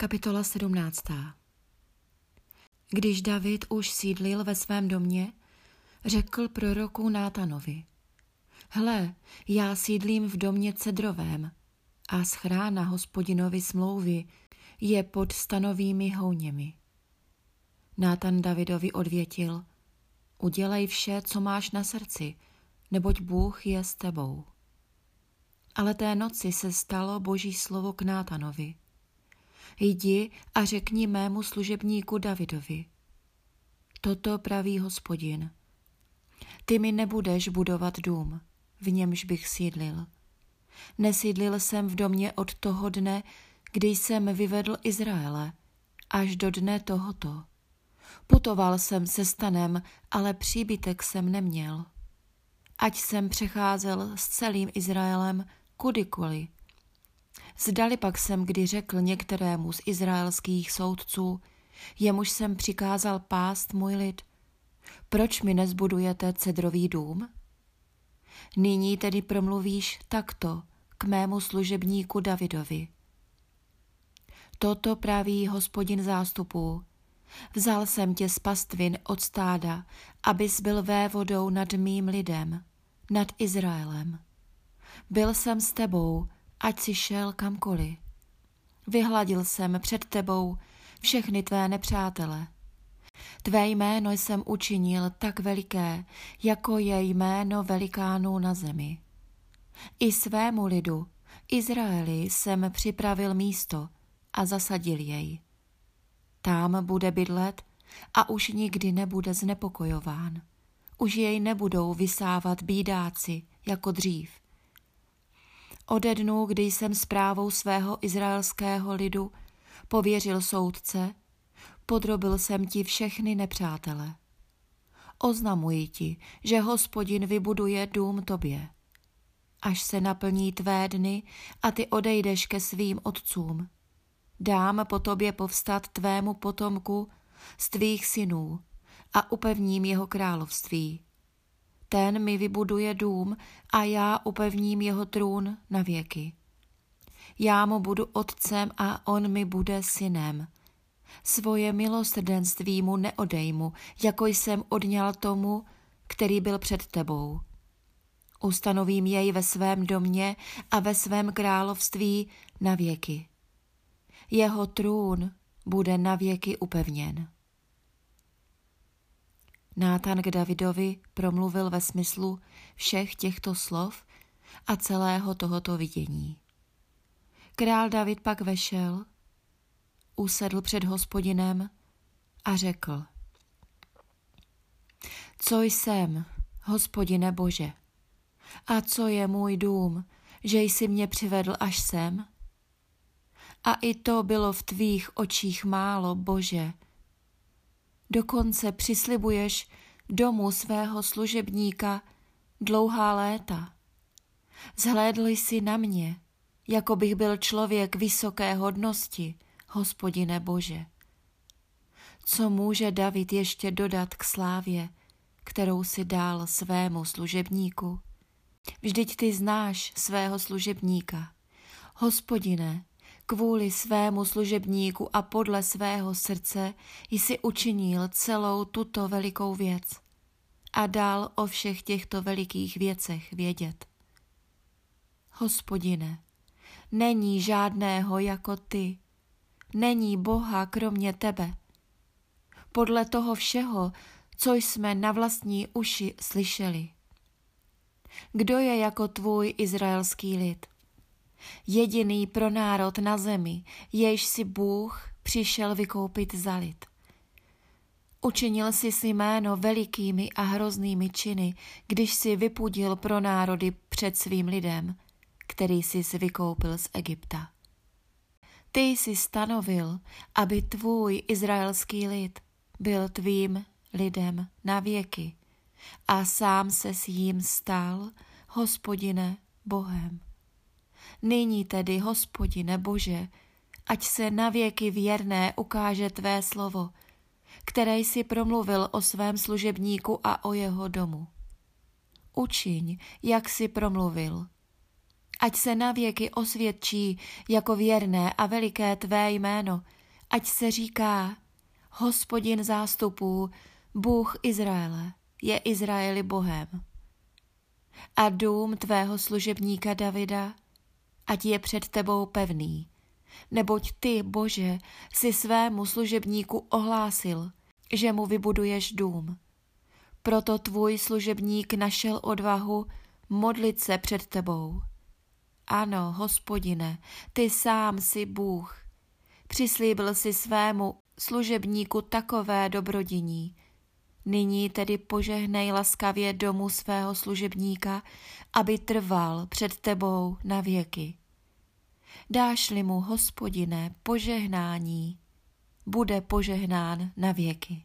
Kapitola 17. Když David už sídlil ve svém domě, řekl proroku Nátanovi. Hle, já sídlím v domě cedrovém a schrána hospodinovi smlouvy je pod stanovými houněmi. Nátan Davidovi odvětil, udělej vše, co máš na srdci, neboť Bůh je s tebou. Ale té noci se stalo boží slovo k Nátanovi – Jdi a řekni mému služebníku Davidovi. Toto praví hospodin. Ty mi nebudeš budovat dům, v němž bych sídlil. Nesídlil jsem v domě od toho dne, kdy jsem vyvedl Izraele, až do dne tohoto. Putoval jsem se stanem, ale příbytek jsem neměl. Ať jsem přecházel s celým Izraelem kudykoliv, Zdali pak jsem kdy řekl některému z izraelských soudců, jemuž jsem přikázal pást můj lid, proč mi nezbudujete cedrový dům? Nyní tedy promluvíš takto k mému služebníku Davidovi. Toto praví hospodin zástupů. Vzal jsem tě z pastvin od stáda, abys byl vévodou nad mým lidem, nad Izraelem. Byl jsem s tebou, ať si šel kamkoliv. Vyhladil jsem před tebou všechny tvé nepřátele. Tvé jméno jsem učinil tak veliké, jako je jméno velikánů na zemi. I svému lidu, Izraeli, jsem připravil místo a zasadil jej. Tam bude bydlet a už nikdy nebude znepokojován. Už jej nebudou vysávat bídáci jako dřív. Ode dnu, kdy jsem zprávou svého izraelského lidu pověřil soudce, podrobil jsem ti všechny nepřátele. Oznamuji ti, že hospodin vybuduje dům tobě. Až se naplní tvé dny a ty odejdeš ke svým otcům, dám po tobě povstat tvému potomku z tvých synů a upevním jeho království ten mi vybuduje dům a já upevním jeho trůn na věky. Já mu budu otcem a on mi bude synem. Svoje milosrdenství mu neodejmu, jako jsem odňal tomu, který byl před tebou. Ustanovím jej ve svém domě a ve svém království na věky. Jeho trůn bude na věky upevněn. Nátan k Davidovi promluvil ve smyslu všech těchto slov a celého tohoto vidění. Král David pak vešel, usedl před hospodinem a řekl, co jsem, hospodine Bože, a co je můj dům, že jsi mě přivedl až sem? A i to bylo v tvých očích málo, Bože, Dokonce přislibuješ domu svého služebníka dlouhá léta. Zhlédl jsi na mě, jako bych byl člověk vysoké hodnosti, hospodine Bože. Co může David ještě dodat k slávě, kterou si dal svému služebníku? Vždyť ty znáš svého služebníka. Hospodine, kvůli svému služebníku a podle svého srdce jsi učinil celou tuto velikou věc a dal o všech těchto velikých věcech vědět. Hospodine, není žádného jako ty, není Boha kromě tebe. Podle toho všeho, co jsme na vlastní uši slyšeli. Kdo je jako tvůj izraelský lid? Jediný pro národ na zemi, jež si Bůh přišel vykoupit za lid. Učinil si si jméno velikými a hroznými činy, když si vypudil pro národy před svým lidem, který si vykoupil z Egypta. Ty jsi stanovil, aby tvůj izraelský lid byl tvým lidem na věky a sám se s jím stal, hospodine, Bohem. Nyní tedy, hospodine Bože, ať se navěky věrné ukáže tvé slovo, které jsi promluvil o svém služebníku a o jeho domu. Učiň, jak jsi promluvil. ať se navěky osvědčí jako věrné a veliké tvé jméno, ať se říká, hospodin zástupů, Bůh Izraele, je Izraeli Bohem. A dům tvého služebníka Davida, ať je před tebou pevný, neboť ty, Bože, si svému služebníku ohlásil, že mu vybuduješ dům. Proto tvůj služebník našel odvahu modlit se před tebou. Ano, hospodine, ty sám si Bůh. Přislíbil si svému služebníku takové dobrodiní. Nyní tedy požehnej laskavě domu svého služebníka, aby trval před tebou na věky. Dáš-li mu, hospodine, požehnání, bude požehnán na věky.